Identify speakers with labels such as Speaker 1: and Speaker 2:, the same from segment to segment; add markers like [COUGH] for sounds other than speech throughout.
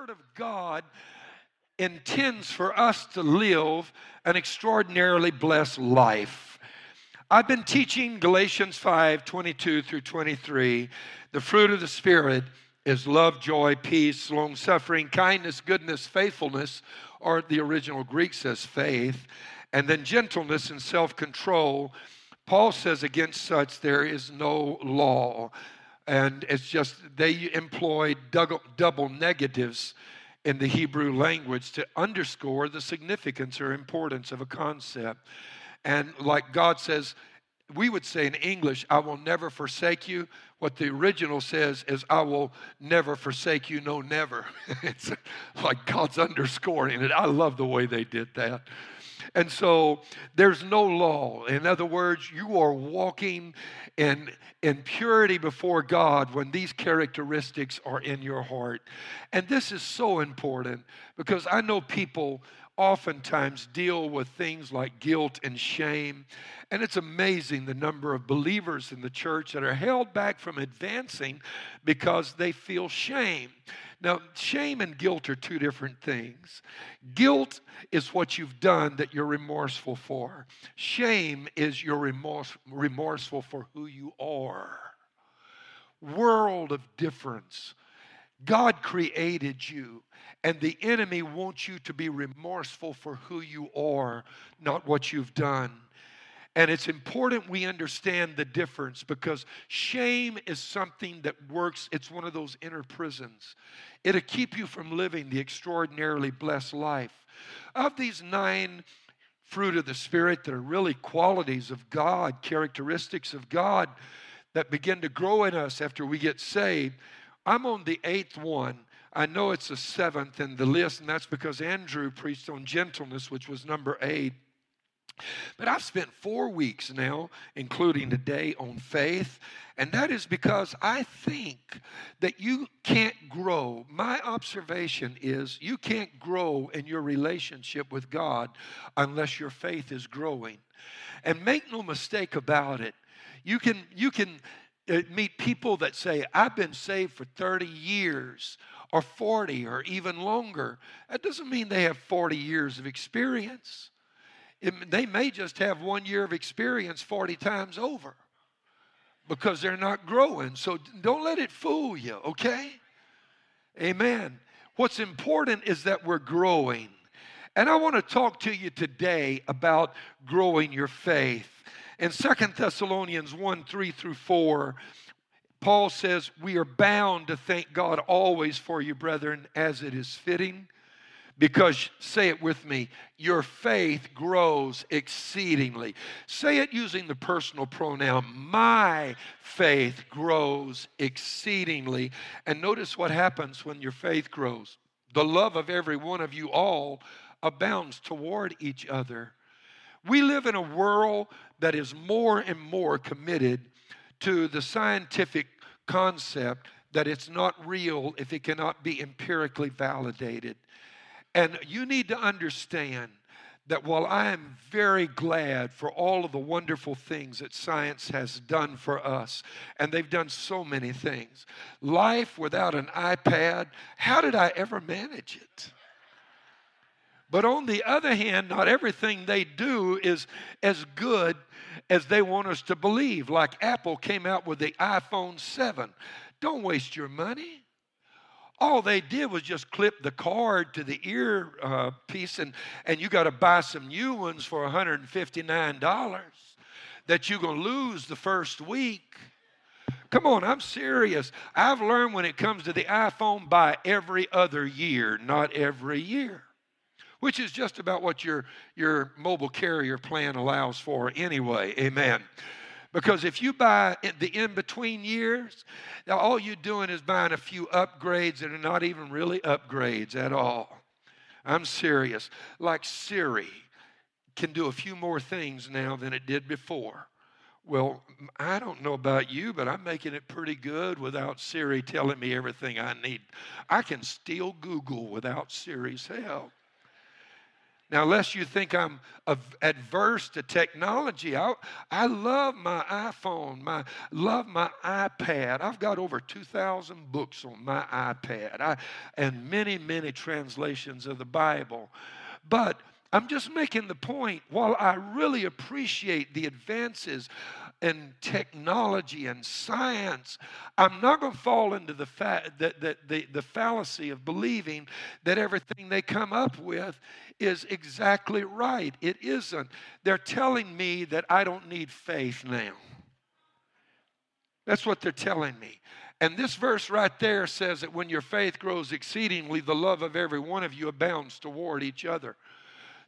Speaker 1: Word of God intends for us to live an extraordinarily blessed life. I've been teaching Galatians 5 22 through 23. The fruit of the Spirit is love, joy, peace, long suffering, kindness, goodness, faithfulness, or the original Greek says faith, and then gentleness and self control. Paul says, against such there is no law. And it's just, they employ double negatives in the Hebrew language to underscore the significance or importance of a concept. And like God says, we would say in English, I will never forsake you. What the original says is, I will never forsake you, no, never. [LAUGHS] it's like God's underscoring it. I love the way they did that. And so there's no law. In other words, you are walking in, in purity before God when these characteristics are in your heart. And this is so important because I know people oftentimes deal with things like guilt and shame. And it's amazing the number of believers in the church that are held back from advancing because they feel shame. Now, shame and guilt are two different things. Guilt is what you've done that you're remorseful for, shame is you're remorse, remorseful for who you are. World of difference. God created you, and the enemy wants you to be remorseful for who you are, not what you've done. And it's important we understand the difference because shame is something that works, it's one of those inner prisons. It'll keep you from living the extraordinarily blessed life. Of these nine fruit of the Spirit that are really qualities of God, characteristics of God that begin to grow in us after we get saved, I'm on the eighth one. I know it's the seventh in the list, and that's because Andrew preached on gentleness, which was number eight. But I've spent four weeks now, including today, on faith. And that is because I think that you can't grow. My observation is you can't grow in your relationship with God unless your faith is growing. And make no mistake about it. You can, you can uh, meet people that say, I've been saved for 30 years or 40 or even longer. That doesn't mean they have 40 years of experience. It, they may just have one year of experience 40 times over because they're not growing. So don't let it fool you, okay? Amen. What's important is that we're growing. And I want to talk to you today about growing your faith. In Second Thessalonians 1 3 through 4, Paul says, We are bound to thank God always for you, brethren, as it is fitting because, say it with me, your faith grows exceedingly. Say it using the personal pronoun, my faith grows exceedingly. And notice what happens when your faith grows. The love of every one of you all abounds toward each other. We live in a world that is more and more committed to the scientific concept that it's not real if it cannot be empirically validated. And you need to understand that while I am very glad for all of the wonderful things that science has done for us, and they've done so many things, life without an iPad, how did I ever manage it? But on the other hand, not everything they do is as good as they want us to believe. Like Apple came out with the iPhone 7. Don't waste your money. All they did was just clip the cord to the ear uh, piece, and, and you got to buy some new ones for $159 that you're going to lose the first week. Come on, I'm serious. I've learned when it comes to the iPhone, buy every other year, not every year, which is just about what your, your mobile carrier plan allows for anyway. Amen. Because if you buy the in between years, all you're doing is buying a few upgrades that are not even really upgrades at all. I'm serious. Like Siri can do a few more things now than it did before. Well, I don't know about you, but I'm making it pretty good without Siri telling me everything I need. I can still Google without Siri's help. Now, unless you think I'm adverse to technology, I, I love my iPhone, my love my iPad. I've got over 2,000 books on my iPad I, and many, many translations of the Bible. But I'm just making the point, while I really appreciate the advances in technology and science, I'm not going to fall into the, fa- the, the, the, the fallacy of believing that everything they come up with is exactly right. It isn't. They're telling me that I don't need faith now. That's what they're telling me. And this verse right there says that when your faith grows exceedingly, the love of every one of you abounds toward each other.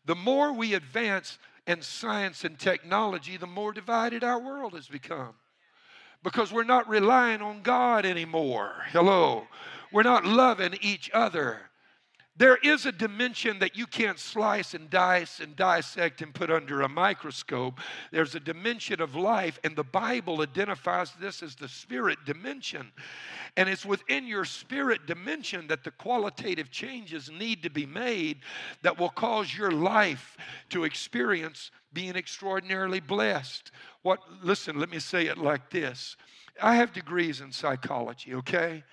Speaker 1: The more we advance in science and technology, the more divided our world has become. Because we're not relying on God anymore. Hello. We're not loving each other. There is a dimension that you can't slice and dice and dissect and put under a microscope. There's a dimension of life, and the Bible identifies this as the spirit dimension. And it's within your spirit dimension that the qualitative changes need to be made that will cause your life to experience being extraordinarily blessed. What, listen, let me say it like this I have degrees in psychology, okay?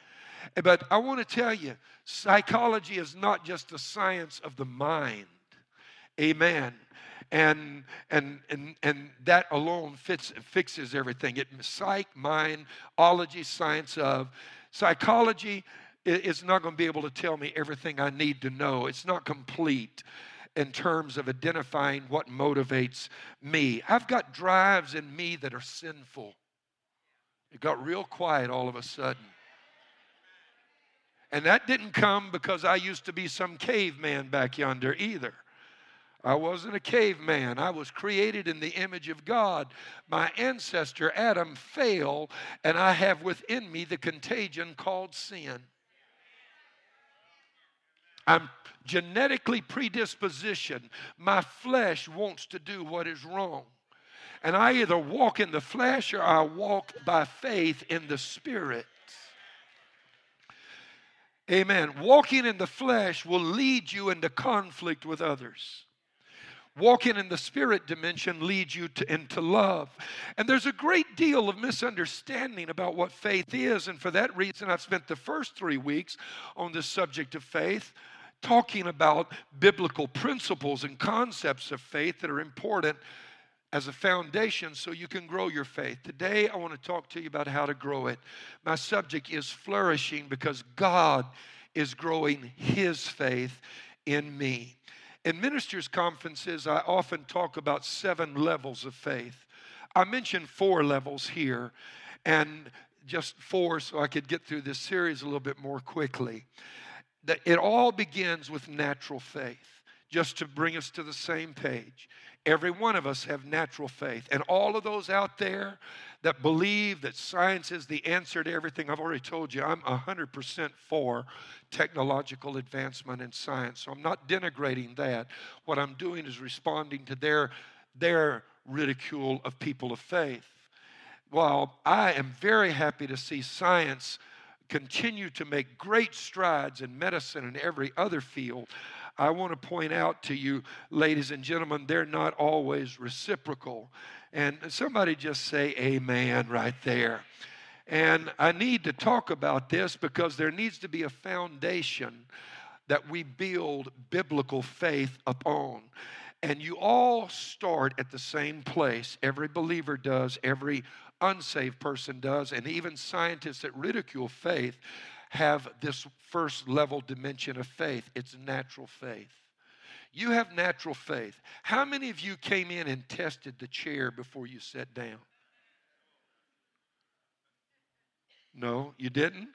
Speaker 1: But I want to tell you, psychology is not just the science of the mind. Amen. And and and and that alone fits fixes everything. It psych, mind, ology, science of psychology is not going to be able to tell me everything I need to know. It's not complete in terms of identifying what motivates me. I've got drives in me that are sinful. It got real quiet all of a sudden. And that didn't come because I used to be some caveman back yonder either. I wasn't a caveman. I was created in the image of God. My ancestor Adam failed, and I have within me the contagion called sin. I'm genetically predispositioned. My flesh wants to do what is wrong. And I either walk in the flesh or I walk by faith in the spirit. Amen. Walking in the flesh will lead you into conflict with others. Walking in the spirit dimension leads you to, into love. And there's a great deal of misunderstanding about what faith is. And for that reason, I've spent the first three weeks on the subject of faith, talking about biblical principles and concepts of faith that are important as a foundation so you can grow your faith. Today, I want to talk to you about how to grow it. My subject is flourishing because God is growing His faith in me. In ministers' conferences, I often talk about seven levels of faith. I mentioned four levels here, and just four so I could get through this series a little bit more quickly. That it all begins with natural faith, just to bring us to the same page. Every one of us have natural faith. And all of those out there that believe that science is the answer to everything, I've already told you, I'm 100% for technological advancement in science. So I'm not denigrating that. What I'm doing is responding to their, their ridicule of people of faith. While I am very happy to see science continue to make great strides in medicine and every other field, I want to point out to you, ladies and gentlemen, they're not always reciprocal. And somebody just say amen right there. And I need to talk about this because there needs to be a foundation that we build biblical faith upon. And you all start at the same place. Every believer does, every unsaved person does, and even scientists that ridicule faith have this first level dimension of faith it's natural faith. You have natural faith. How many of you came in and tested the chair before you sat down? No, you didn't.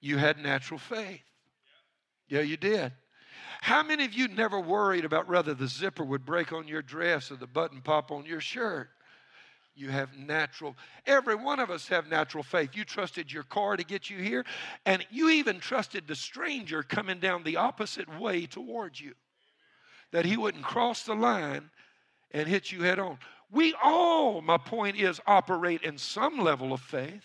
Speaker 1: You had natural faith. Yeah, you did. How many of you never worried about whether the zipper would break on your dress or the button pop on your shirt? You have natural every one of us have natural faith you trusted your car to get you here and you even trusted the stranger coming down the opposite way towards you that he wouldn't cross the line and hit you head on we all my point is operate in some level of faith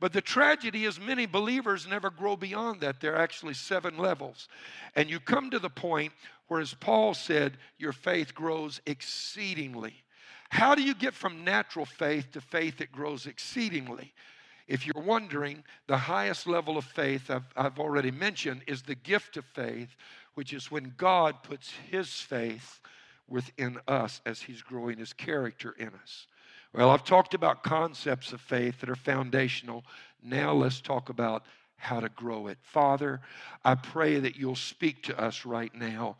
Speaker 1: But the tragedy is many believers never grow beyond that. There are actually seven levels. And you come to the point where, as Paul said, your faith grows exceedingly. How do you get from natural faith to faith that grows exceedingly? If you're wondering, the highest level of faith I've, I've already mentioned is the gift of faith, which is when God puts His faith within us as He's growing His character in us. Well, I've talked about concepts of faith that are foundational. Now let's talk about how to grow it. Father, I pray that you'll speak to us right now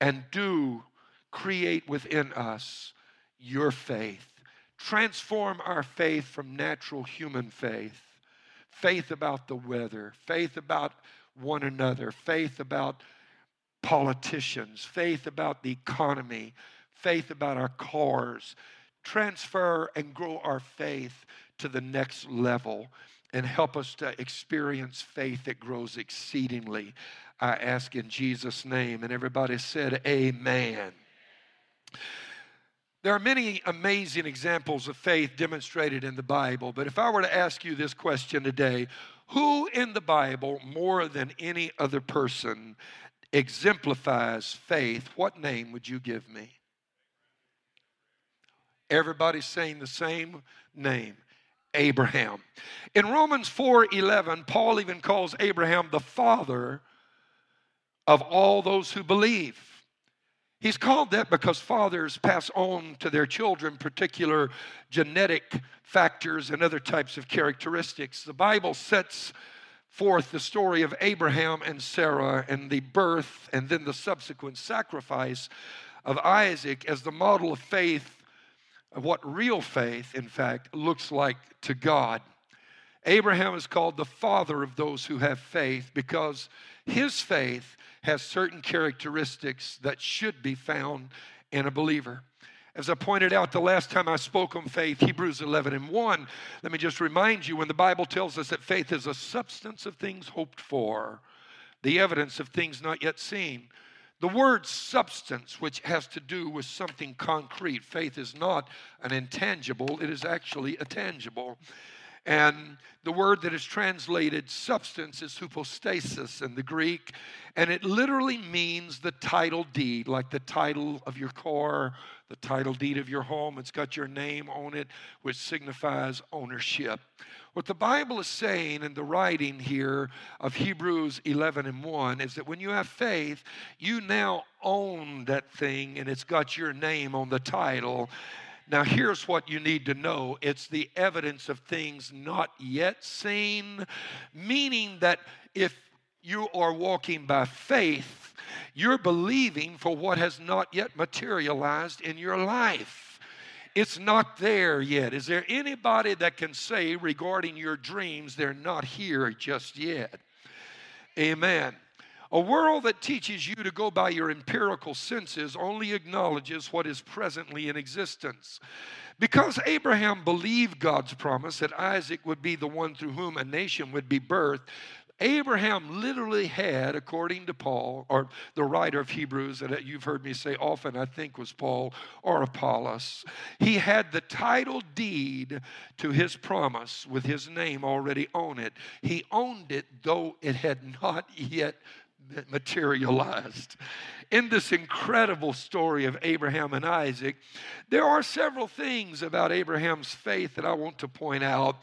Speaker 1: and do create within us your faith. Transform our faith from natural human faith, faith about the weather, faith about one another, faith about politicians, faith about the economy, faith about our cars. Transfer and grow our faith to the next level and help us to experience faith that grows exceedingly. I ask in Jesus' name. And everybody said, Amen. There are many amazing examples of faith demonstrated in the Bible, but if I were to ask you this question today, who in the Bible, more than any other person, exemplifies faith, what name would you give me? Everybody's saying the same name. Abraham. In Romans 4:11, Paul even calls Abraham the father of all those who believe. He's called that because fathers pass on to their children particular genetic factors and other types of characteristics. The Bible sets forth the story of Abraham and Sarah and the birth and then the subsequent sacrifice of Isaac as the model of faith, of what real faith, in fact, looks like to God. Abraham is called the father of those who have faith because his faith has certain characteristics that should be found in a believer. As I pointed out the last time I spoke on faith, Hebrews 11 and 1, let me just remind you when the Bible tells us that faith is a substance of things hoped for, the evidence of things not yet seen. The word substance, which has to do with something concrete, faith is not an intangible, it is actually a tangible. And the word that is translated substance is hypostasis in the Greek, and it literally means the title deed, like the title of your car the title deed of your home. It's got your name on it, which signifies ownership. What the Bible is saying in the writing here of Hebrews 11 and 1 is that when you have faith, you now own that thing and it's got your name on the title. Now, here's what you need to know it's the evidence of things not yet seen, meaning that if you are walking by faith, you're believing for what has not yet materialized in your life. It's not there yet. Is there anybody that can say regarding your dreams, they're not here just yet? Amen. A world that teaches you to go by your empirical senses only acknowledges what is presently in existence. Because Abraham believed God's promise that Isaac would be the one through whom a nation would be birthed, Abraham literally had, according to Paul, or the writer of Hebrews, that you've heard me say often, I think was Paul or Apollos, he had the title deed to his promise with his name already on it. He owned it, though it had not yet materialized. In this incredible story of Abraham and Isaac, there are several things about Abraham's faith that I want to point out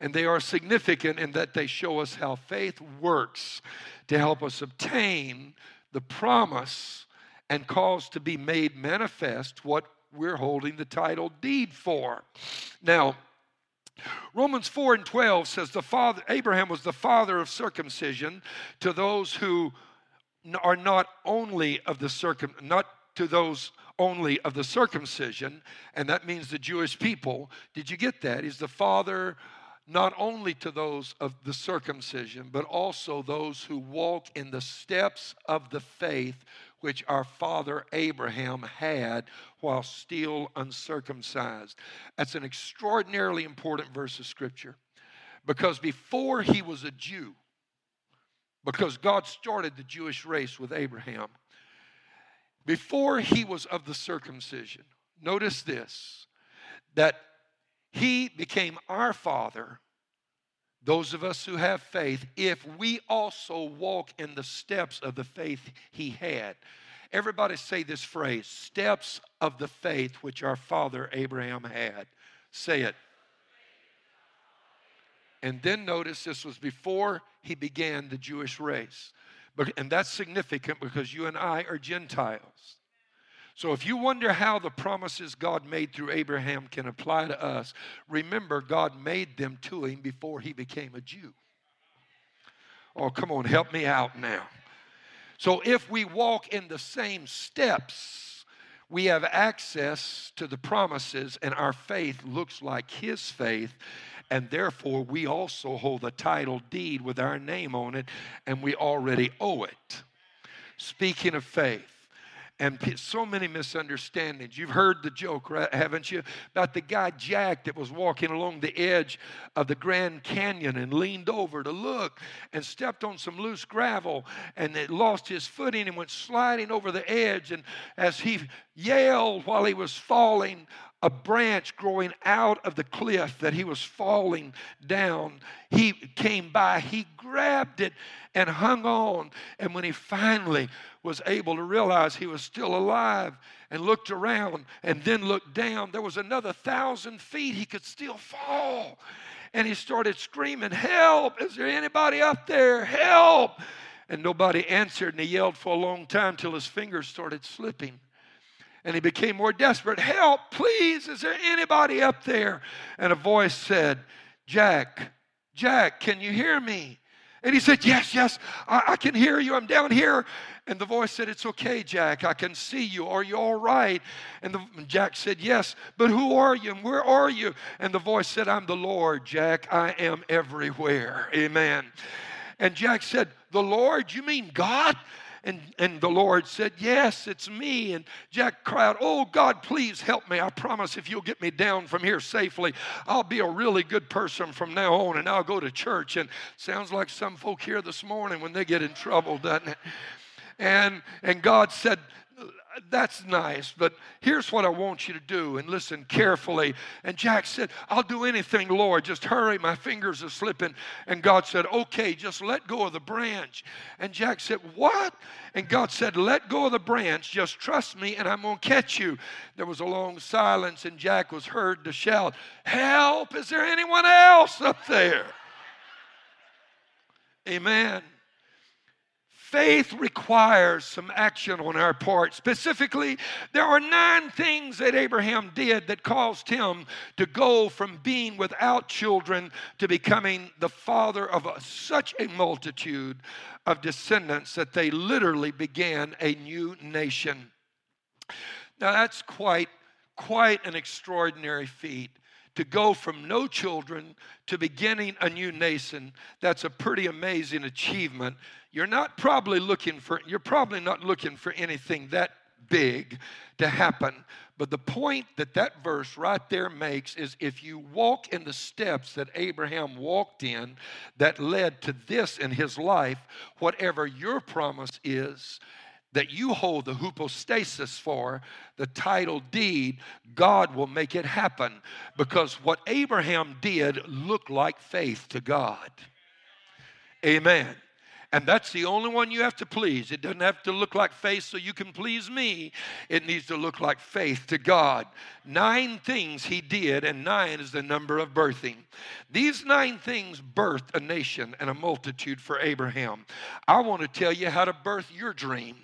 Speaker 1: and they are significant in that they show us how faith works to help us obtain the promise and cause to be made manifest what we're holding the title deed for. Now, Romans 4 and 12 says the father Abraham was the father of circumcision to those who are not only of the circum not to those only of the circumcision and that means the Jewish people did you get that he's the father not only to those of the circumcision, but also those who walk in the steps of the faith which our father Abraham had while still uncircumcised. That's an extraordinarily important verse of scripture because before he was a Jew, because God started the Jewish race with Abraham, before he was of the circumcision, notice this that he became our father, those of us who have faith, if we also walk in the steps of the faith he had. Everybody say this phrase steps of the faith which our father Abraham had. Say it. And then notice this was before he began the Jewish race. And that's significant because you and I are Gentiles. So if you wonder how the promises God made through Abraham can apply to us, remember God made them to him before he became a Jew. Oh, come on, help me out now. So if we walk in the same steps, we have access to the promises, and our faith looks like his faith and therefore we also hold a title deed with our name on it, and we already owe it. Speaking of faith, and so many misunderstandings. You've heard the joke, right, haven't you? About the guy Jack that was walking along the edge of the Grand Canyon and leaned over to look and stepped on some loose gravel and it lost his footing and went sliding over the edge. And as he yelled while he was falling, a branch growing out of the cliff that he was falling down. He came by, he grabbed it and hung on. And when he finally was able to realize he was still alive and looked around and then looked down, there was another thousand feet he could still fall. And he started screaming, Help! Is there anybody up there? Help! And nobody answered, and he yelled for a long time till his fingers started slipping. And he became more desperate. Help, please. Is there anybody up there? And a voice said, Jack, Jack, can you hear me? And he said, Yes, yes, I, I, can hear you. I'm down here. And the voice said, It's okay, Jack. I can see you. Are you all right? And, the, and Jack said, Yes, but who are you and where are you? And the voice said, I'm the Lord, Jack. I am everywhere. Amen. And Jack said, The Lord? You mean God? And, and the Lord said, Yes, it's me. And Jack cried, Oh, God, please help me. I promise if you'll get me down from here safely, I'll be a really good person from now on and I'll go to church. And sounds like some folk here this morning when they get in trouble, doesn't it? And, and God said, that's nice, but here's what I want you to do and listen carefully. And Jack said, I'll do anything, Lord. Just hurry. My fingers are slipping. And God said, Okay, just let go of the branch. And Jack said, What? And God said, Let go of the branch. Just trust me, and I'm going to catch you. There was a long silence, and Jack was heard to shout, Help! Is there anyone else up there? Amen. Faith requires some action on our part. Specifically, there are nine things that Abraham did that caused him to go from being without children to becoming the father of a, such a multitude of descendants that they literally began a new nation. Now, that's quite, quite an extraordinary feat to go from no children to beginning a new nation that's a pretty amazing achievement you're not probably looking for you're probably not looking for anything that big to happen but the point that that verse right there makes is if you walk in the steps that Abraham walked in that led to this in his life whatever your promise is that you hold the hypostasis for, the title deed, God will make it happen because what Abraham did looked like faith to God. Amen. And that's the only one you have to please. It doesn't have to look like faith so you can please me. It needs to look like faith to God. Nine things he did, and nine is the number of birthing. These nine things birthed a nation and a multitude for Abraham. I want to tell you how to birth your dream.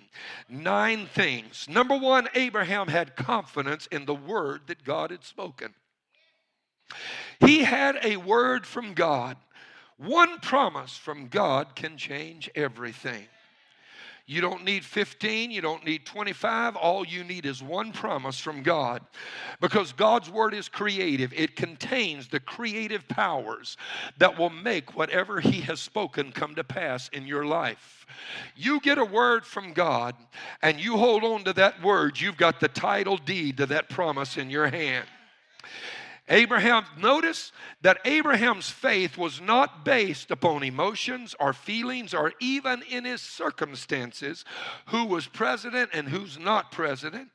Speaker 1: Nine things. Number one, Abraham had confidence in the word that God had spoken. He had a word from God one promise from God can change everything. You don't need 15, you don't need 25. All you need is one promise from God. Because God's word is creative, it contains the creative powers that will make whatever He has spoken come to pass in your life. You get a word from God and you hold on to that word, you've got the title deed to that promise in your hand. Abraham, notice that Abraham's faith was not based upon emotions or feelings or even in his circumstances, who was president and who's not president.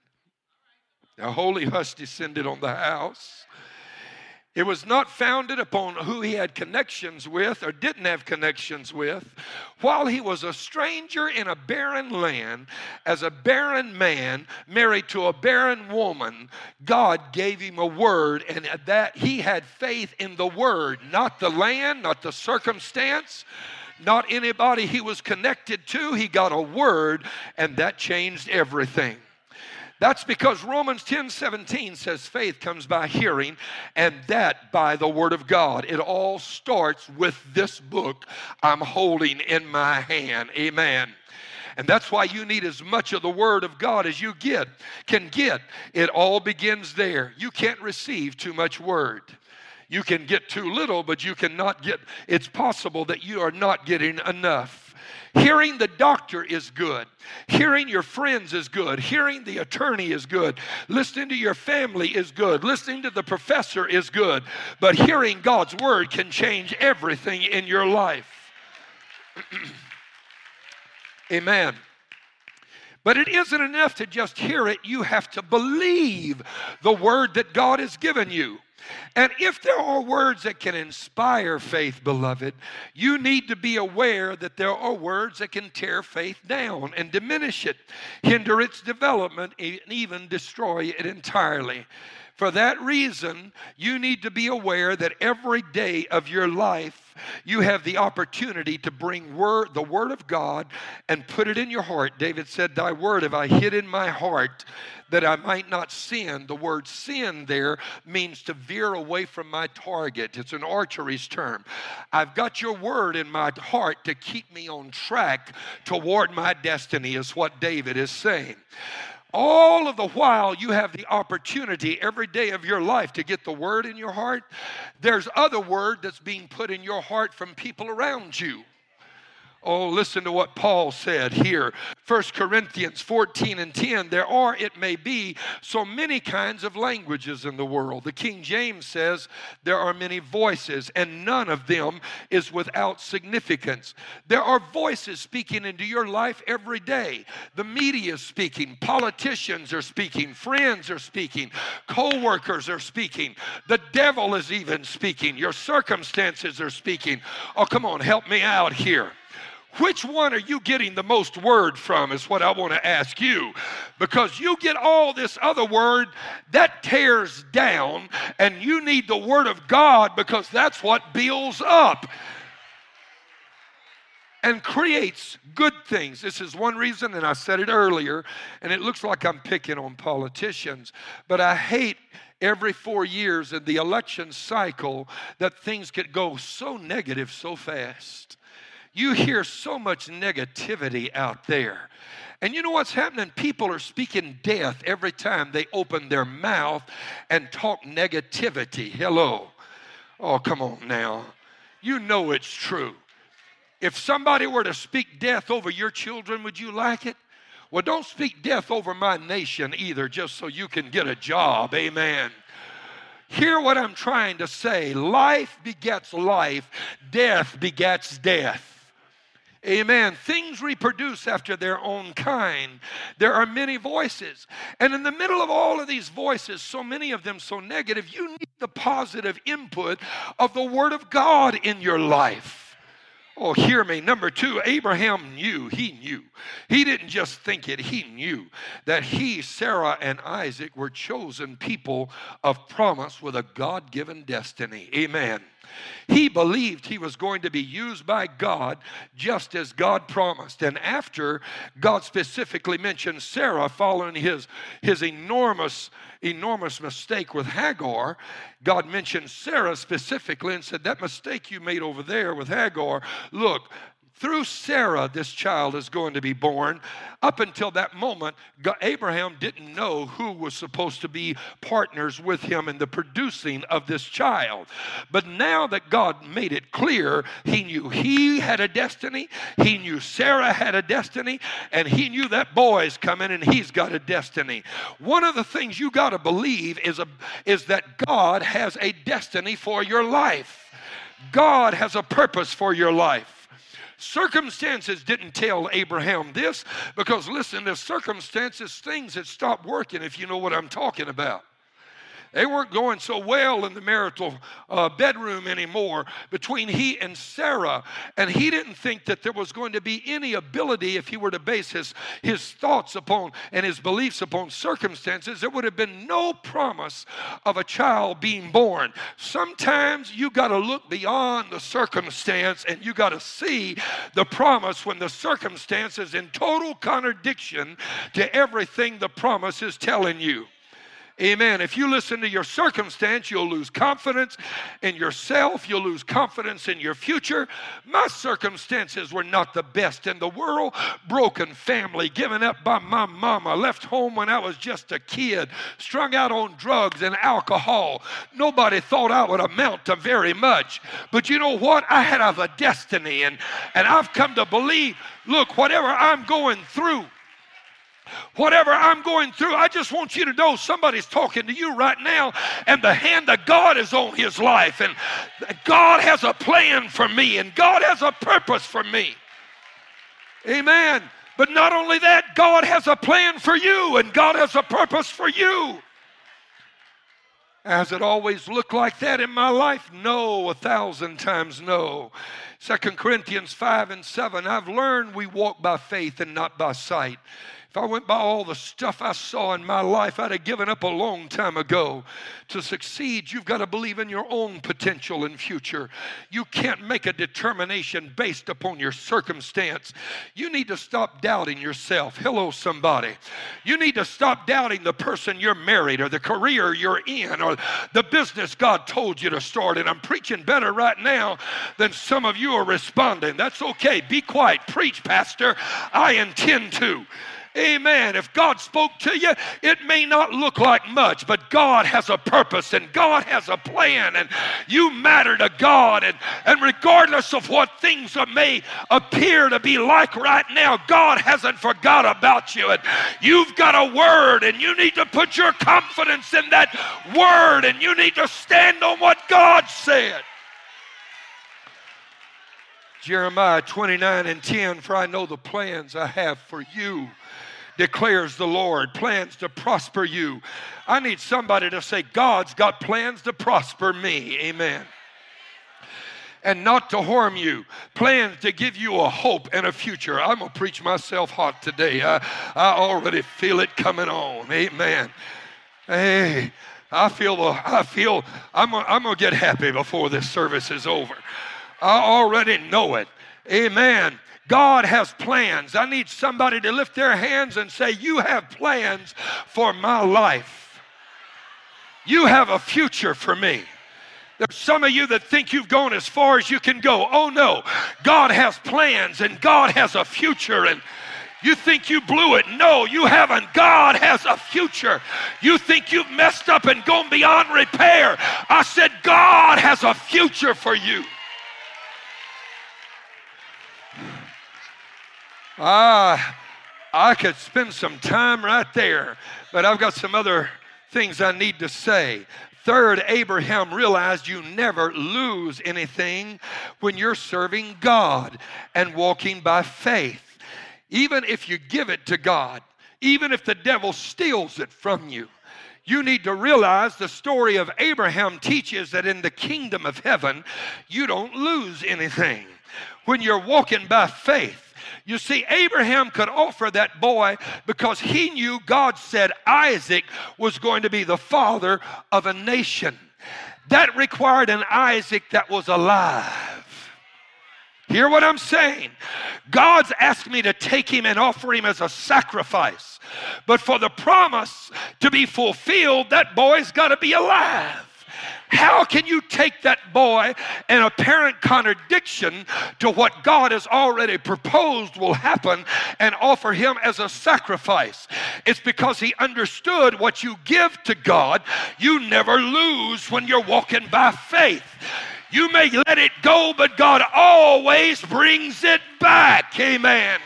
Speaker 1: A holy hush descended on the house. It was not founded upon who he had connections with or didn't have connections with. While he was a stranger in a barren land, as a barren man married to a barren woman, God gave him a word, and that he had faith in the word, not the land, not the circumstance, not anybody he was connected to. He got a word, and that changed everything. That's because Romans 10 17 says faith comes by hearing, and that by the Word of God. It all starts with this book I'm holding in my hand. Amen. And that's why you need as much of the Word of God as you get, can get. It all begins there. You can't receive too much Word. You can get too little, but you cannot get, it's possible that you are not getting enough. Hearing the doctor is good. Hearing your friends is good. Hearing the attorney is good. Listening to your family is good. Listening to the professor is good. But hearing God's word can change everything in your life. [CLEARS THROAT] Amen. But it isn't enough to just hear it, you have to believe the word that God has given you. And if there are words that can inspire faith, beloved, you need to be aware that there are words that can tear faith down and diminish it, hinder its development, and even destroy it entirely. For that reason, you need to be aware that every day of your life, you have the opportunity to bring word, the word of God and put it in your heart. David said, Thy word have I hid in my heart that I might not sin. The word sin there means to veer away from my target. It's an archery's term. I've got your word in my heart to keep me on track toward my destiny, is what David is saying. All of the while, you have the opportunity every day of your life to get the word in your heart. There's other word that's being put in your heart from people around you. Oh, listen to what Paul said here. 1 Corinthians 14 and 10. There are, it may be, so many kinds of languages in the world. The King James says there are many voices, and none of them is without significance. There are voices speaking into your life every day. The media is speaking, politicians are speaking, friends are speaking, co workers are speaking, the devil is even speaking, your circumstances are speaking. Oh, come on, help me out here. Which one are you getting the most word from? Is what I want to ask you. Because you get all this other word that tears down, and you need the word of God because that's what builds up and creates good things. This is one reason, and I said it earlier, and it looks like I'm picking on politicians, but I hate every four years in the election cycle that things could go so negative so fast. You hear so much negativity out there. And you know what's happening? People are speaking death every time they open their mouth and talk negativity. Hello. Oh, come on now. You know it's true. If somebody were to speak death over your children, would you like it? Well, don't speak death over my nation either, just so you can get a job. Amen. Hear what I'm trying to say. Life begets life, death begets death. Amen. Things reproduce after their own kind. There are many voices. And in the middle of all of these voices, so many of them so negative, you need the positive input of the Word of God in your life. Oh, hear me. Number two, Abraham knew, he knew. He didn't just think it, he knew that he, Sarah, and Isaac were chosen people of promise with a God given destiny. Amen. He believed he was going to be used by God just as God promised. And after God specifically mentioned Sarah following his, his enormous, enormous mistake with Hagar, God mentioned Sarah specifically and said, That mistake you made over there with Hagar, look, through Sarah, this child is going to be born. Up until that moment, Abraham didn't know who was supposed to be partners with him in the producing of this child. But now that God made it clear, he knew he had a destiny, he knew Sarah had a destiny, and he knew that boy's coming and he's got a destiny. One of the things you got to believe is, a, is that God has a destiny for your life. God has a purpose for your life. Circumstances didn't tell Abraham this because, listen, the circumstances, things that stop working, if you know what I'm talking about. They weren't going so well in the marital uh, bedroom anymore between he and Sarah. And he didn't think that there was going to be any ability if he were to base his, his thoughts upon and his beliefs upon circumstances. There would have been no promise of a child being born. Sometimes you got to look beyond the circumstance and you got to see the promise when the circumstance is in total contradiction to everything the promise is telling you. Amen. If you listen to your circumstance, you'll lose confidence in yourself. You'll lose confidence in your future. My circumstances were not the best in the world. Broken family, given up by my mama, left home when I was just a kid, strung out on drugs and alcohol. Nobody thought I would amount to very much. But you know what? I had a destiny, and, and I've come to believe look, whatever I'm going through, Whatever I'm going through, I just want you to know somebody's talking to you right now, and the hand of God is on his life, and God has a plan for me, and God has a purpose for me. Amen. But not only that, God has a plan for you, and God has a purpose for you. Has it always looked like that in my life? No, a thousand times no. Second Corinthians 5 and 7. I've learned we walk by faith and not by sight. If I went by all the stuff I saw in my life, I'd have given up a long time ago. To succeed, you've got to believe in your own potential and future. You can't make a determination based upon your circumstance. You need to stop doubting yourself. Hello, somebody. You need to stop doubting the person you're married or the career you're in or the business God told you to start. And I'm preaching better right now than some of you are responding. That's okay. Be quiet. Preach, Pastor. I intend to. Amen. If God spoke to you, it may not look like much, but God has a purpose and God has a plan, and you matter to God. And, and regardless of what things may appear to be like right now, God hasn't forgot about you. And you've got a word, and you need to put your confidence in that word, and you need to stand on what God said. Jeremiah 29 and 10, for I know the plans I have for you declares the Lord, plans to prosper you. I need somebody to say, God's got plans to prosper me. Amen. And not to harm you, plans to give you a hope and a future. I'm going to preach myself hot today. I, I already feel it coming on. Amen. Hey, I feel, the I feel, I'm, I'm going to get happy before this service is over. I already know it. Amen. God has plans. I need somebody to lift their hands and say, You have plans for my life. You have a future for me. There's some of you that think you've gone as far as you can go. Oh no, God has plans and God has a future and you think you blew it. No, you haven't. God has a future. You think you've messed up and gone beyond repair. I said, God has a future for you. Ah, I could spend some time right there, but I've got some other things I need to say. Third, Abraham realized you never lose anything when you're serving God and walking by faith. Even if you give it to God, even if the devil steals it from you, you need to realize the story of Abraham teaches that in the kingdom of heaven, you don't lose anything. When you're walking by faith, you see, Abraham could offer that boy because he knew God said Isaac was going to be the father of a nation. That required an Isaac that was alive. Hear what I'm saying? God's asked me to take him and offer him as a sacrifice. But for the promise to be fulfilled, that boy's got to be alive. How can you take that boy in apparent contradiction to what God has already proposed will happen and offer him as a sacrifice? It's because he understood what you give to God, you never lose when you're walking by faith. You may let it go, but God always brings it back. Amen.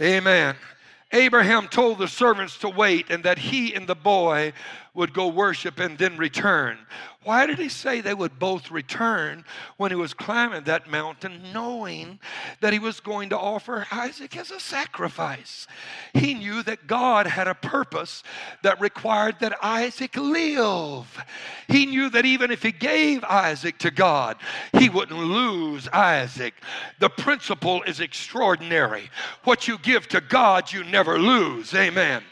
Speaker 1: Amen. Abraham told the servants to wait and that he and the boy would go worship and then return. Why did he say they would both return when he was climbing that mountain, knowing that he was going to offer Isaac as a sacrifice? He knew that God had a purpose that required that Isaac live. He knew that even if he gave Isaac to God, he wouldn't lose Isaac. The principle is extraordinary. What you give to God, you never lose. Amen.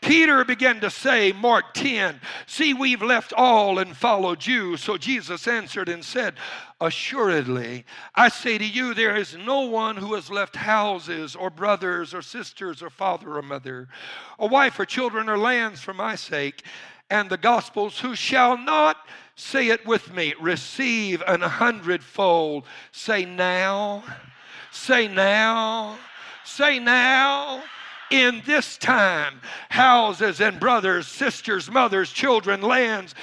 Speaker 1: Peter began to say, Mark 10, see, we've left all and followed you. So Jesus answered and said, Assuredly, I say to you, there is no one who has left houses or brothers or sisters or father or mother, or wife or children or lands for my sake and the gospels, who shall not, say it with me, receive an hundredfold. Say now, say now, say now in this time houses and brothers, sisters, mothers, children, lands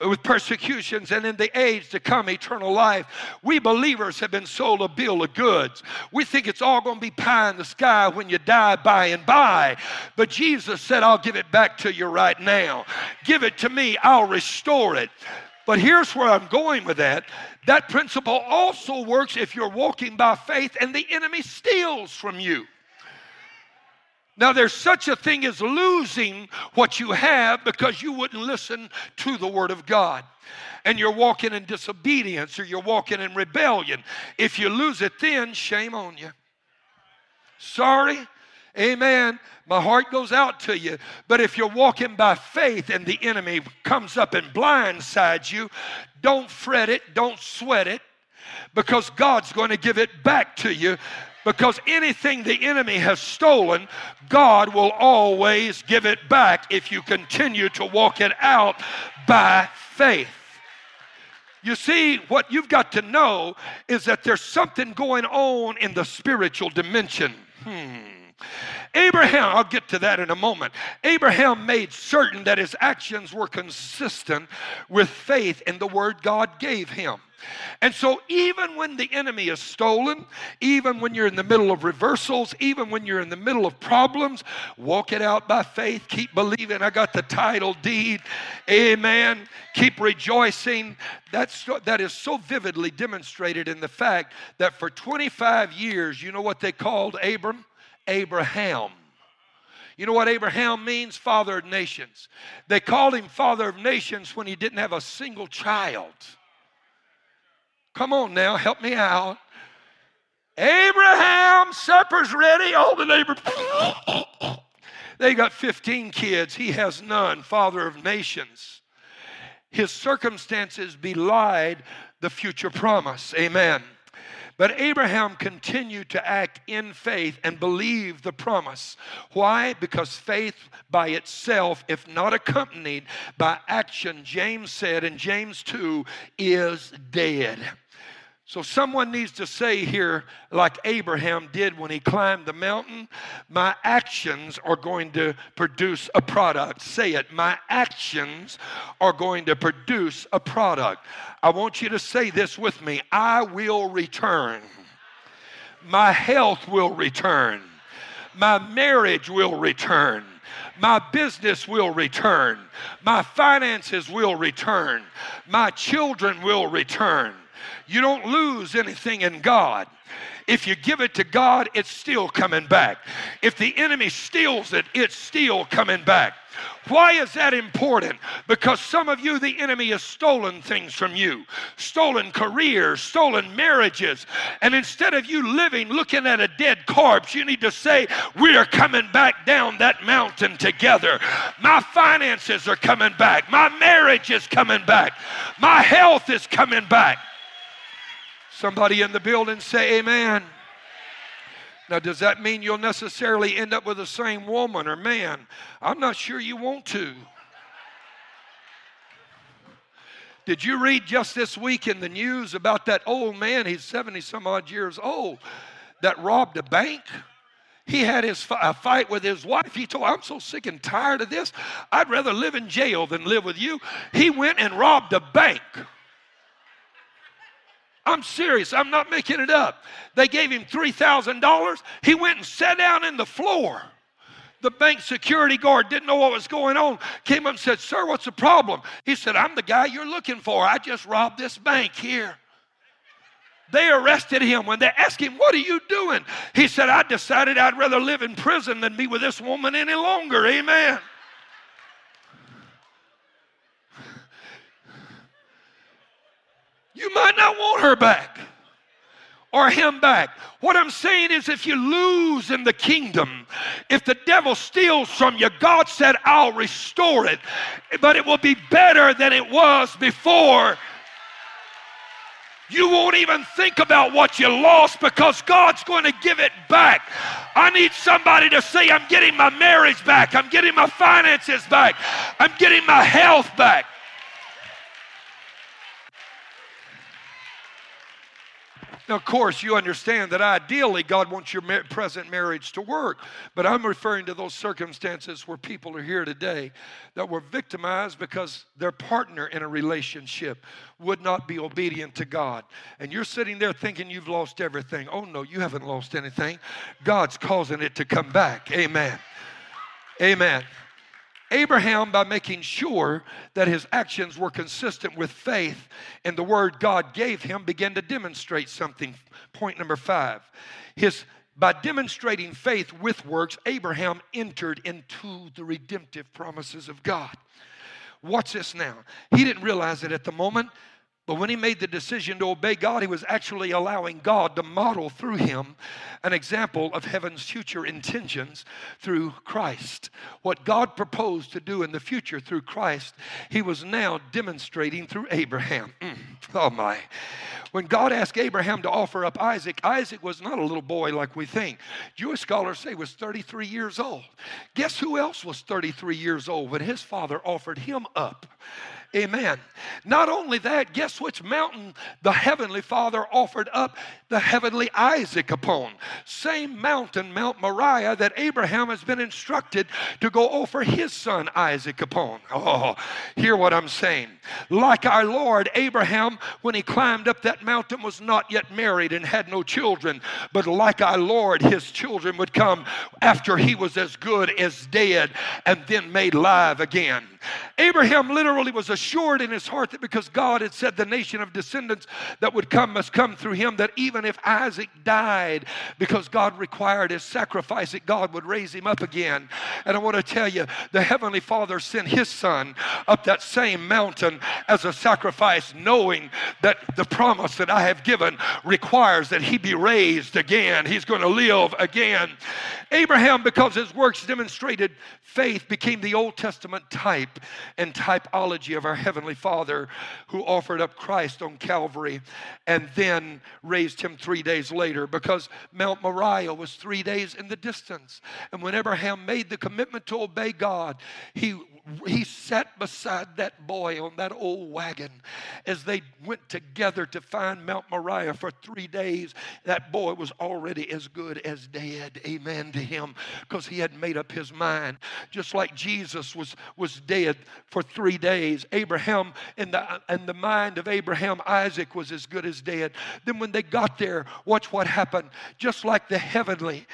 Speaker 1: with persecutions, and in the age to come, eternal life. We believers have been sold a bill of goods. We think it's all going to be pie in the sky when you die by and by. But Jesus said, I'll give it back to you right now. Give it to me, I'll restore it. But here's where I'm going with that. That principle also works if you're walking by faith and the enemy steals from you. Now, there's such a thing as losing what you have because you wouldn't listen to the Word of God. And you're walking in disobedience or you're walking in rebellion. If you lose it then, shame on you. Sorry. Amen. My heart goes out to you. But if you're walking by faith and the enemy comes up and blindsides you, don't fret it, don't sweat it, because God's going to give it back to you because anything the enemy has stolen, God will always give it back if you continue to walk it out by faith. You see, what you've got to know is that there's something going on in the spiritual dimension. Hmm. Abraham, I'll get to that in a moment. Abraham made certain that his actions were consistent with faith in the word God gave him. And so, even when the enemy is stolen, even when you're in the middle of reversals, even when you're in the middle of problems, walk it out by faith. Keep believing. I got the title deed. Amen. Keep rejoicing. That's, that is so vividly demonstrated in the fact that for 25 years, you know what they called Abram? Abraham. You know what Abraham means? Father of nations. They called him Father of nations when he didn't have a single child. Come on now, help me out. Abraham, supper's ready. All the neighbors. they got 15 kids. He has none. Father of nations. His circumstances belied the future promise. Amen. But Abraham continued to act in faith and believe the promise. Why? Because faith by itself, if not accompanied by action, James said in James 2, is dead. So, someone needs to say here, like Abraham did when he climbed the mountain, my actions are going to produce a product. Say it, my actions are going to produce a product. I want you to say this with me I will return. My health will return. My marriage will return. My business will return. My finances will return. My children will return. You don't lose anything in God. If you give it to God, it's still coming back. If the enemy steals it, it's still coming back. Why is that important? Because some of you, the enemy has stolen things from you, stolen careers, stolen marriages. And instead of you living looking at a dead corpse, you need to say, We are coming back down that mountain together. My finances are coming back. My marriage is coming back. My health is coming back. Somebody in the building say amen. Now, does that mean you'll necessarily end up with the same woman or man? I'm not sure you want to. Did you read just this week in the news about that old man? He's 70 some odd years old that robbed a bank. He had his a fight with his wife. He told, I'm so sick and tired of this. I'd rather live in jail than live with you. He went and robbed a bank. I'm serious. I'm not making it up. They gave him $3,000. He went and sat down in the floor The bank security guard didn't know what was going on. Came up and said, Sir, what's the problem? He said, I'm the guy you're looking for. I just robbed this bank here. They arrested him. When they asked him, What are you doing? He said, I decided I'd rather live in prison than be with this woman any longer. Amen. You might not want her back or him back. What I'm saying is, if you lose in the kingdom, if the devil steals from you, God said, I'll restore it, but it will be better than it was before. You won't even think about what you lost because God's going to give it back. I need somebody to say, I'm getting my marriage back. I'm getting my finances back. I'm getting my health back. Now, of course, you understand that ideally God wants your present marriage to work, but I'm referring to those circumstances where people are here today that were victimized because their partner in a relationship would not be obedient to God. And you're sitting there thinking you've lost everything. Oh, no, you haven't lost anything. God's causing it to come back. Amen. Amen. Abraham, by making sure that his actions were consistent with faith and the word God gave him, began to demonstrate something. Point number five. His by demonstrating faith with works, Abraham entered into the redemptive promises of God. Watch this now. He didn't realize it at the moment, but when he made the decision to obey God, he was actually allowing God to model through him an example of heaven's future intentions through Christ. What God proposed to do in the future through Christ, he was now demonstrating through Abraham. Mm, oh my. When God asked Abraham to offer up Isaac, Isaac was not a little boy like we think. Jewish scholars say he was 33 years old. Guess who else was 33 years old when his father offered him up? Amen. Not only that, guess which mountain the heavenly Father offered up the heavenly Isaac upon? Same mountain, Mount Moriah, that Abraham has been instructed to go offer his son Isaac upon. Oh, hear what I'm saying. Like our Lord, Abraham, when he climbed up that mountain, was not yet married and had no children. But like our Lord, his children would come after he was as good as dead and then made live again. Abraham literally was assured in his heart that because God had said the nation of descendants that would come must come through him, that even if Isaac died, because God required his sacrifice, that God would raise him up again. And I want to tell you, the Heavenly Father sent his son up that same mountain as a sacrifice, knowing that the promise that I have given requires that he be raised again. He's going to live again. Abraham, because his works demonstrated faith, became the Old Testament type and typology of our Heavenly Father who offered up Christ on Calvary and then raised him three days later because Mount Moriah was three days in the distance. And when Abraham made the commitment to obey God, he he sat beside that boy on that old wagon as they went together to find Mount Moriah for three days. That boy was already as good as dead. Amen to him because he had made up his mind. Just like Jesus was, was dead for three days. Abraham, in the, in the mind of Abraham, Isaac was as good as dead. Then when they got there, watch what happened. Just like the heavenly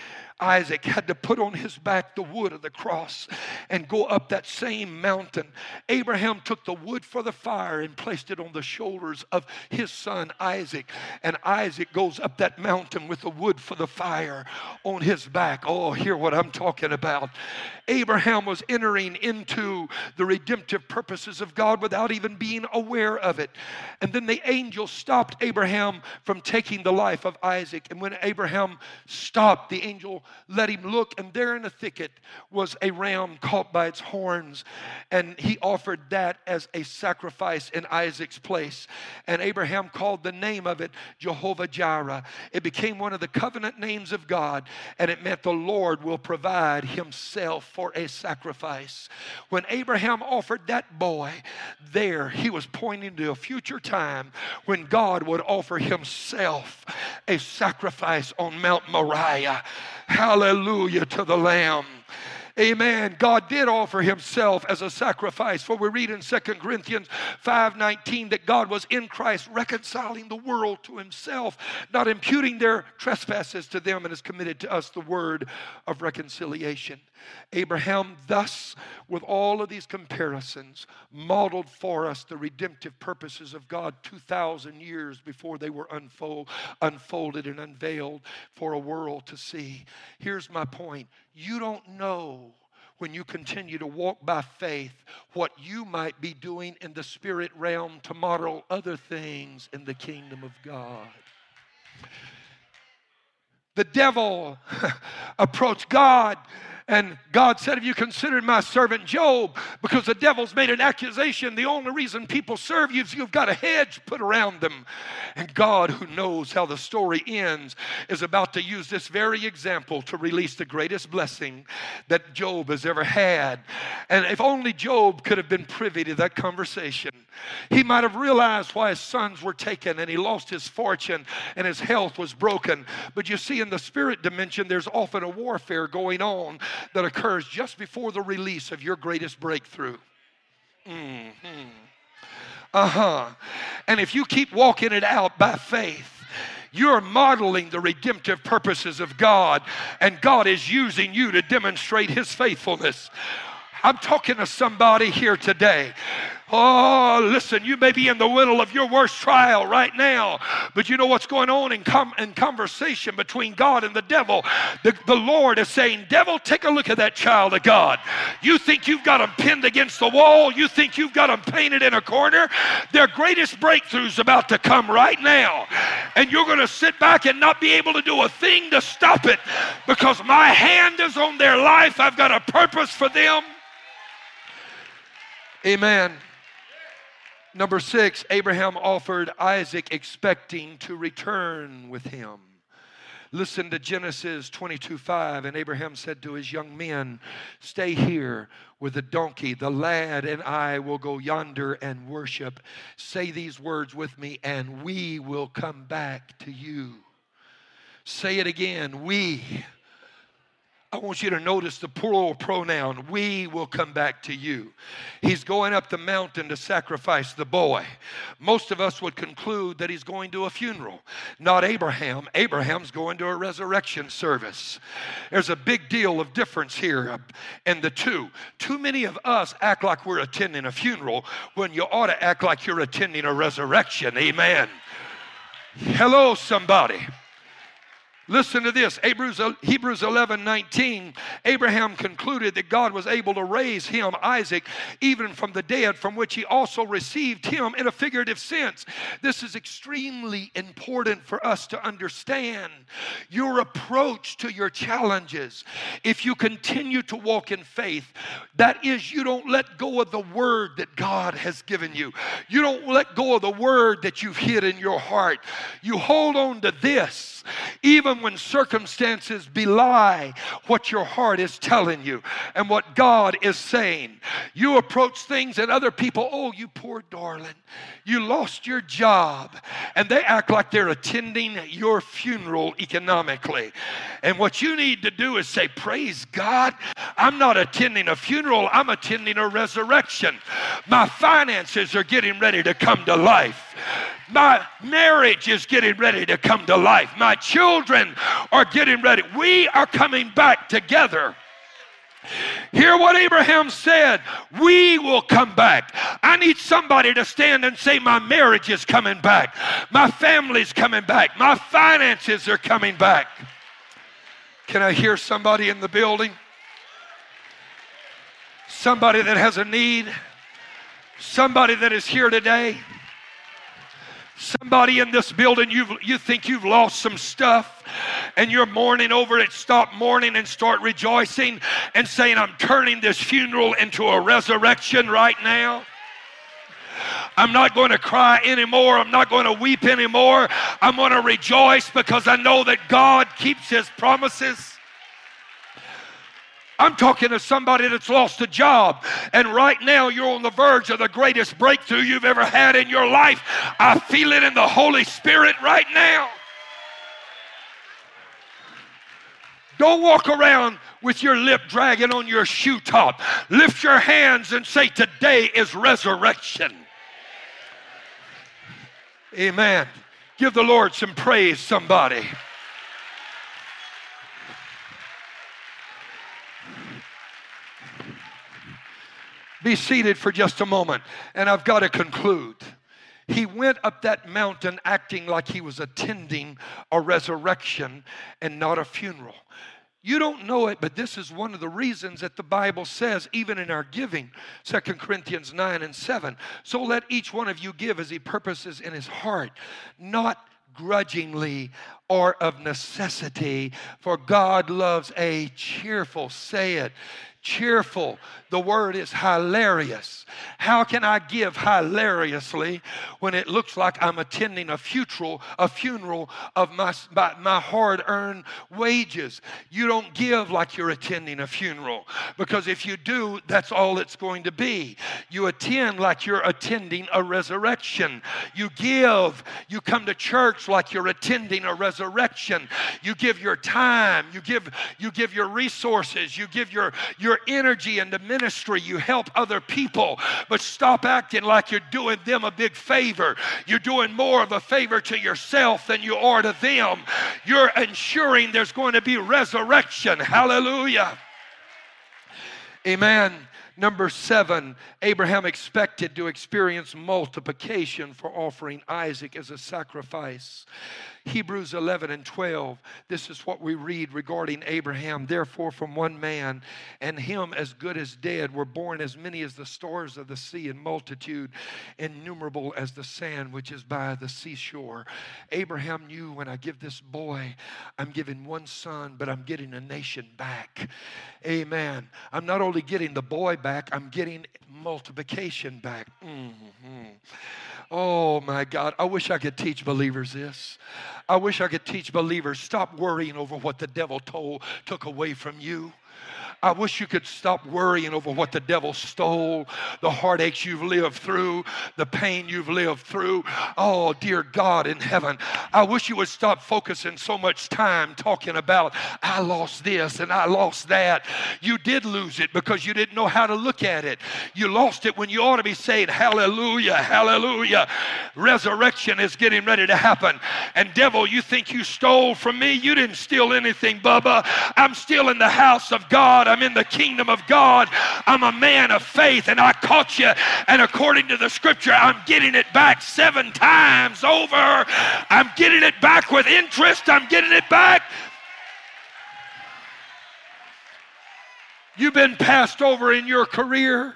Speaker 1: Isaac had to put on his back the wood of the cross and go up that same mountain. Abraham took the wood for the fire and placed it on the shoulders of his son Isaac. And Isaac goes up that mountain with the wood for the fire on his back. Oh, hear what I'm talking about. Abraham was entering into the redemptive purposes of God without even being aware of it. And then the angel stopped Abraham from taking the life of Isaac. And when Abraham stopped, the angel let him look, and there in the thicket was a ram caught by its horns, and he offered that as a sacrifice in Isaac's place. And Abraham called the name of it Jehovah Jireh. It became one of the covenant names of God, and it meant the Lord will provide himself for a sacrifice. When Abraham offered that boy, there he was pointing to a future time when God would offer himself a sacrifice on Mount Moriah. Hallelujah to the Lamb. Amen. God did offer himself as a sacrifice. For we read in 2 Corinthians 5:19 that God was in Christ reconciling the world to himself, not imputing their trespasses to them, and has committed to us the word of reconciliation. Abraham, thus, with all of these comparisons, modeled for us the redemptive purposes of God 2,000 years before they were unfold, unfolded and unveiled for a world to see. Here's my point you don't know when you continue to walk by faith what you might be doing in the spirit realm to model other things in the kingdom of God. The devil [LAUGHS] approached God and God said, Have you considered my servant Job? Because the devil's made an accusation. The only reason people serve you is you've got a hedge put around them. And God, who knows how the story ends, is about to use this very example to release the greatest blessing that Job has ever had. And if only Job could have been privy to that conversation, he might have realized why his sons were taken and he lost his fortune and his health was broken. But you see, in the spirit dimension, there's often a warfare going on that occurs just before the release of your greatest breakthrough. Mm-hmm. Uh huh. And if you keep walking it out by faith, you're modeling the redemptive purposes of God, and God is using you to demonstrate His faithfulness. I'm talking to somebody here today Oh, listen, you may be in the middle of your worst trial right now, but you know what's going on in, com- in conversation between God and the devil? The, the Lord is saying, Devil, take a look at that child of God. You think you've got him pinned against the wall, you think you've got him painted in a corner. Their greatest breakthrough's about to come right now, and you're going to sit back and not be able to do a thing to stop it because my hand is on their life. I've got a purpose for them. Amen. Number six, Abraham offered Isaac expecting to return with him. Listen to Genesis 22 5. And Abraham said to his young men, Stay here with the donkey. The lad and I will go yonder and worship. Say these words with me, and we will come back to you. Say it again. We I want you to notice the plural pronoun. We will come back to you. He's going up the mountain to sacrifice the boy. Most of us would conclude that he's going to a funeral. Not Abraham. Abraham's going to a resurrection service. There's a big deal of difference here in the two. Too many of us act like we're attending a funeral when you ought to act like you're attending a resurrection. Amen. Hello, somebody. Listen to this Hebrews, Hebrews 11 19. Abraham concluded that God was able to raise him, Isaac, even from the dead, from which he also received him in a figurative sense. This is extremely important for us to understand. Your approach to your challenges, if you continue to walk in faith, that is, you don't let go of the word that God has given you. You don't let go of the word that you've hid in your heart. You hold on to this, even when circumstances belie what your heart is telling you and what God is saying. You approach things and other people, oh, you poor darling, you lost your job. And they act like they're attending your funeral economically. And what you need to do is say, Praise God, I'm not attending a funeral, I'm attending a resurrection. My finances are getting ready to come to life. My marriage is getting ready to come to life. My children are getting ready. We are coming back together. Hear what Abraham said. We will come back. I need somebody to stand and say, My marriage is coming back. My family's coming back. My finances are coming back. Can I hear somebody in the building? Somebody that has a need? Somebody that is here today? Somebody in this building, you you think you've lost some stuff and you're mourning over it. Stop mourning and start rejoicing and saying, I'm turning this funeral into a resurrection right now. I'm not going to cry anymore. I'm not going to weep anymore. I'm going to rejoice because I know that God keeps his promises. I'm talking to somebody that's lost a job, and right now you're on the verge of the greatest breakthrough you've ever had in your life. I feel it in the Holy Spirit right now. Don't walk around with your lip dragging on your shoe top. Lift your hands and say, Today is resurrection. Amen. Give the Lord some praise, somebody. Be seated for just a moment, and I've got to conclude. He went up that mountain acting like he was attending a resurrection and not a funeral. You don't know it, but this is one of the reasons that the Bible says, even in our giving, Second Corinthians 9 and 7. So let each one of you give as he purposes in his heart, not grudgingly or of necessity, for God loves a cheerful, say it, cheerful. The word is hilarious. How can I give hilariously when it looks like I'm attending a funeral, a funeral of my, my hard-earned wages? You don't give like you're attending a funeral because if you do, that's all it's going to be. You attend like you're attending a resurrection. You give. You come to church like you're attending a resurrection. You give your time. You give. You give your resources. You give your your your energy into ministry. You help other people, but stop acting like you're doing them a big favor. You're doing more of a favor to yourself than you are to them. You're ensuring there's going to be resurrection. Hallelujah. Amen. Number seven, Abraham expected to experience multiplication for offering Isaac as a sacrifice. Hebrews 11 and 12, this is what we read regarding Abraham. Therefore, from one man, and him as good as dead, were born as many as the stars of the sea, in multitude innumerable as the sand which is by the seashore. Abraham knew when I give this boy, I'm giving one son, but I'm getting a nation back. Amen. I'm not only getting the boy back, I'm getting multiplication back. Mm-hmm. Oh my God, I wish I could teach believers this. I wish I could teach believers stop worrying over what the devil told, took away from you. I wish you could stop worrying over what the devil stole, the heartaches you've lived through, the pain you've lived through. Oh, dear God in heaven, I wish you would stop focusing so much time talking about, I lost this and I lost that. You did lose it because you didn't know how to look at it. You lost it when you ought to be saying, Hallelujah, Hallelujah. Resurrection is getting ready to happen. And, devil, you think you stole from me? You didn't steal anything, Bubba. I'm still in the house of God. I'm in the kingdom of God. I'm a man of faith and I caught you. And according to the scripture, I'm getting it back seven times over. I'm getting it back with interest. I'm getting it back. You've been passed over in your career.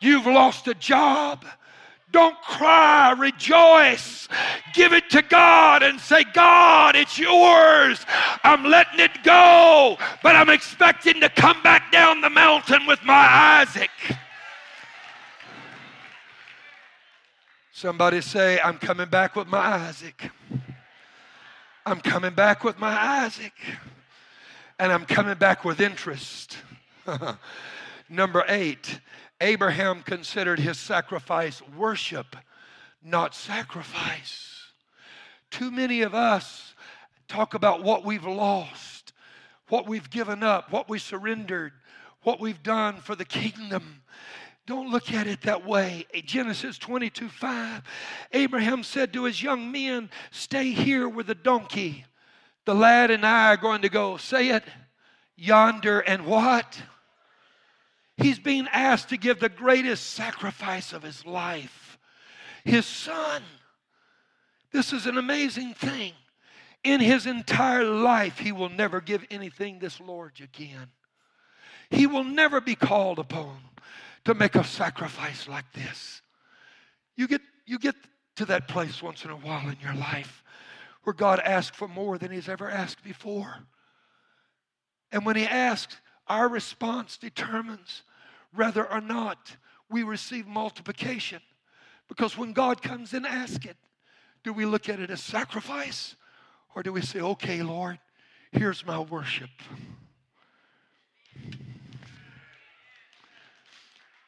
Speaker 1: You've lost a job. Don't cry, rejoice. Give it to God and say, God, it's yours. I'm letting it go, but I'm expecting to come back down the mountain with my Isaac. Somebody say, I'm coming back with my Isaac. I'm coming back with my Isaac. And I'm coming back with interest. [LAUGHS] Number eight, Abraham considered his sacrifice worship, not sacrifice. Too many of us talk about what we've lost, what we've given up, what we surrendered, what we've done for the kingdom. Don't look at it that way. Genesis 22 5. Abraham said to his young men, Stay here with the donkey. The lad and I are going to go, say it, yonder and what? He's being asked to give the greatest sacrifice of his life his son. This is an amazing thing. In his entire life, he will never give anything this large again. He will never be called upon to make a sacrifice like this. You get, you get to that place once in a while in your life where God asks for more than he's ever asked before. And when he asks, our response determines whether or not we receive multiplication. Because when God comes and asks it, do we look at it as sacrifice or do we say, okay, Lord, here's my worship?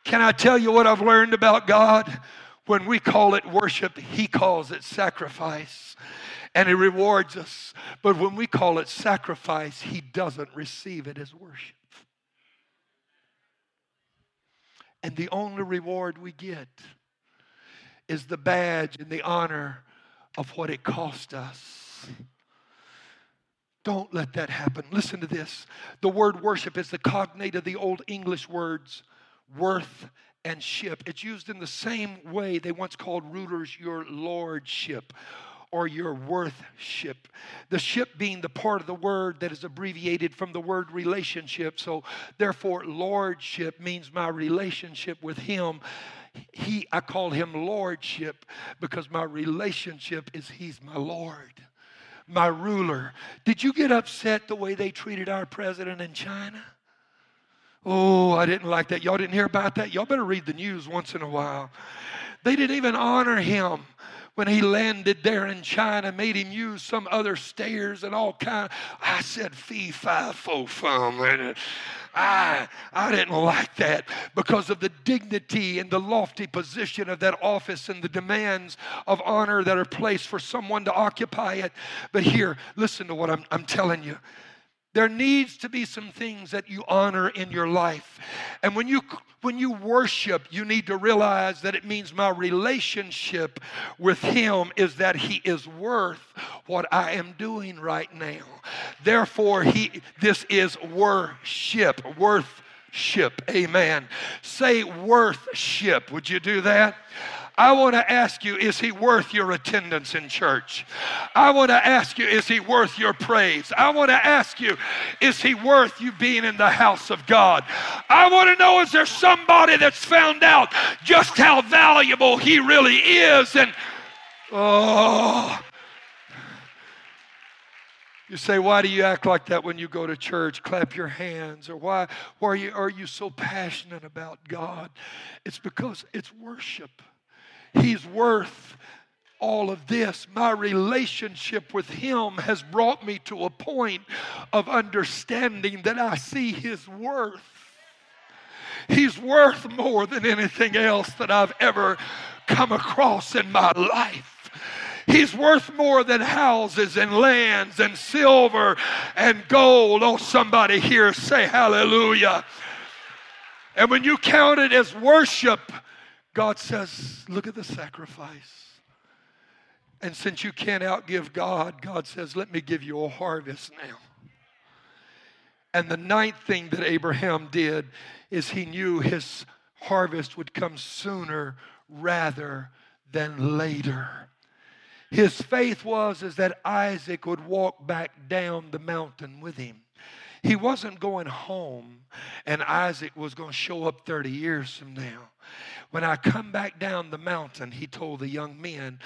Speaker 1: Can I tell you what I've learned about God? When we call it worship, He calls it sacrifice. and He rewards us. But when we call it sacrifice, He doesn't receive it as worship. And the only reward we get is the badge and the honor of what it cost us. Don't let that happen. Listen to this. The word worship is the cognate of the Old English words worth and ship. It's used in the same way they once called rulers your lordship or your worthship. The ship being the part of the word that is abbreviated from the word relationship. So, therefore, lordship means my relationship with Him. He, I call Him lordship because my relationship is He's my Lord, my ruler. Did you get upset the way they treated our president in China? Oh, I didn't like that. Y'all didn't hear about that? Y'all better read the news once in a while. They didn't even honor him when he landed there in China, made him use some other stairs and all kind. I said, fee, fi, fo, fum. I, I didn't like that because of the dignity and the lofty position of that office and the demands of honor that are placed for someone to occupy it. But here, listen to what I'm, I'm telling you. There needs to be some things that you honor in your life. And when you when you worship, you need to realize that it means my relationship with him is that he is worth what I am doing right now. Therefore, he this is worship, worship. Amen. Say worship. Would you do that? I want to ask you, is he worth your attendance in church? I want to ask you, is he worth your praise? I want to ask you, is he worth you being in the house of God? I want to know, is there somebody that's found out just how valuable he really is? And, oh, you say, why do you act like that when you go to church? Clap your hands. Or why, why are, you, are you so passionate about God? It's because it's worship. He's worth all of this. My relationship with Him has brought me to a point of understanding that I see His worth. He's worth more than anything else that I've ever come across in my life. He's worth more than houses and lands and silver and gold. Oh, somebody here say hallelujah. And when you count it as worship, God says, Look at the sacrifice. And since you can't outgive God, God says, Let me give you a harvest now. And the ninth thing that Abraham did is he knew his harvest would come sooner rather than later. His faith was is that Isaac would walk back down the mountain with him. He wasn't going home and Isaac was going to show up 30 years from now. When I come back down the mountain, he told the young men,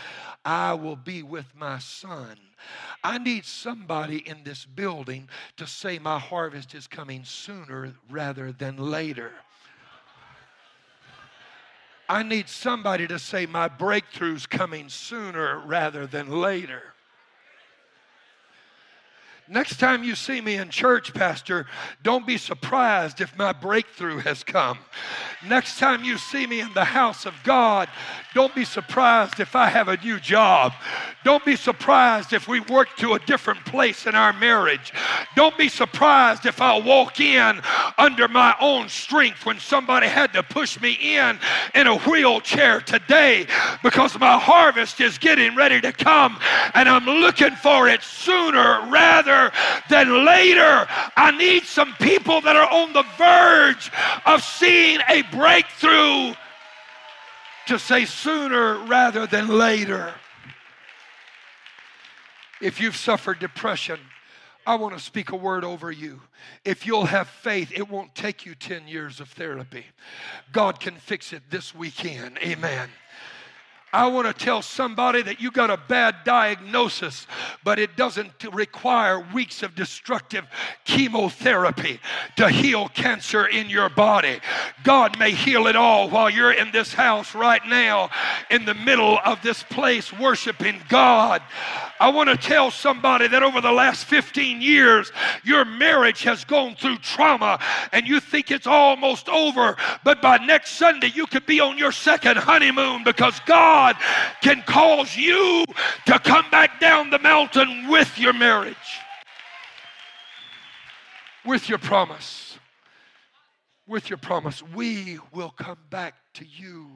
Speaker 1: I will be with my son. I need somebody in this building to say my harvest is coming sooner rather than later. I need somebody to say my breakthrough's coming sooner rather than later. Next time you see me in church, Pastor, don't be surprised if my breakthrough has come. Next time you see me in the house of God, don't be surprised if I have a new job. Don't be surprised if we work to a different place in our marriage. Don't be surprised if I walk in under my own strength when somebody had to push me in in a wheelchair today because my harvest is getting ready to come and I'm looking for it sooner rather than later. I need some people that are on the verge of seeing a breakthrough to say sooner rather than later. If you've suffered depression, I want to speak a word over you. If you'll have faith, it won't take you 10 years of therapy. God can fix it this weekend. Amen. I want to tell somebody that you got a bad diagnosis, but it doesn't require weeks of destructive chemotherapy to heal cancer in your body. God may heal it all while you're in this house right now, in the middle of this place, worshiping God. I want to tell somebody that over the last 15 years, your marriage has gone through trauma and you think it's almost over, but by next Sunday, you could be on your second honeymoon because God can cause you to come back down the mountain with your marriage, with your promise. With your promise, we will come back to you.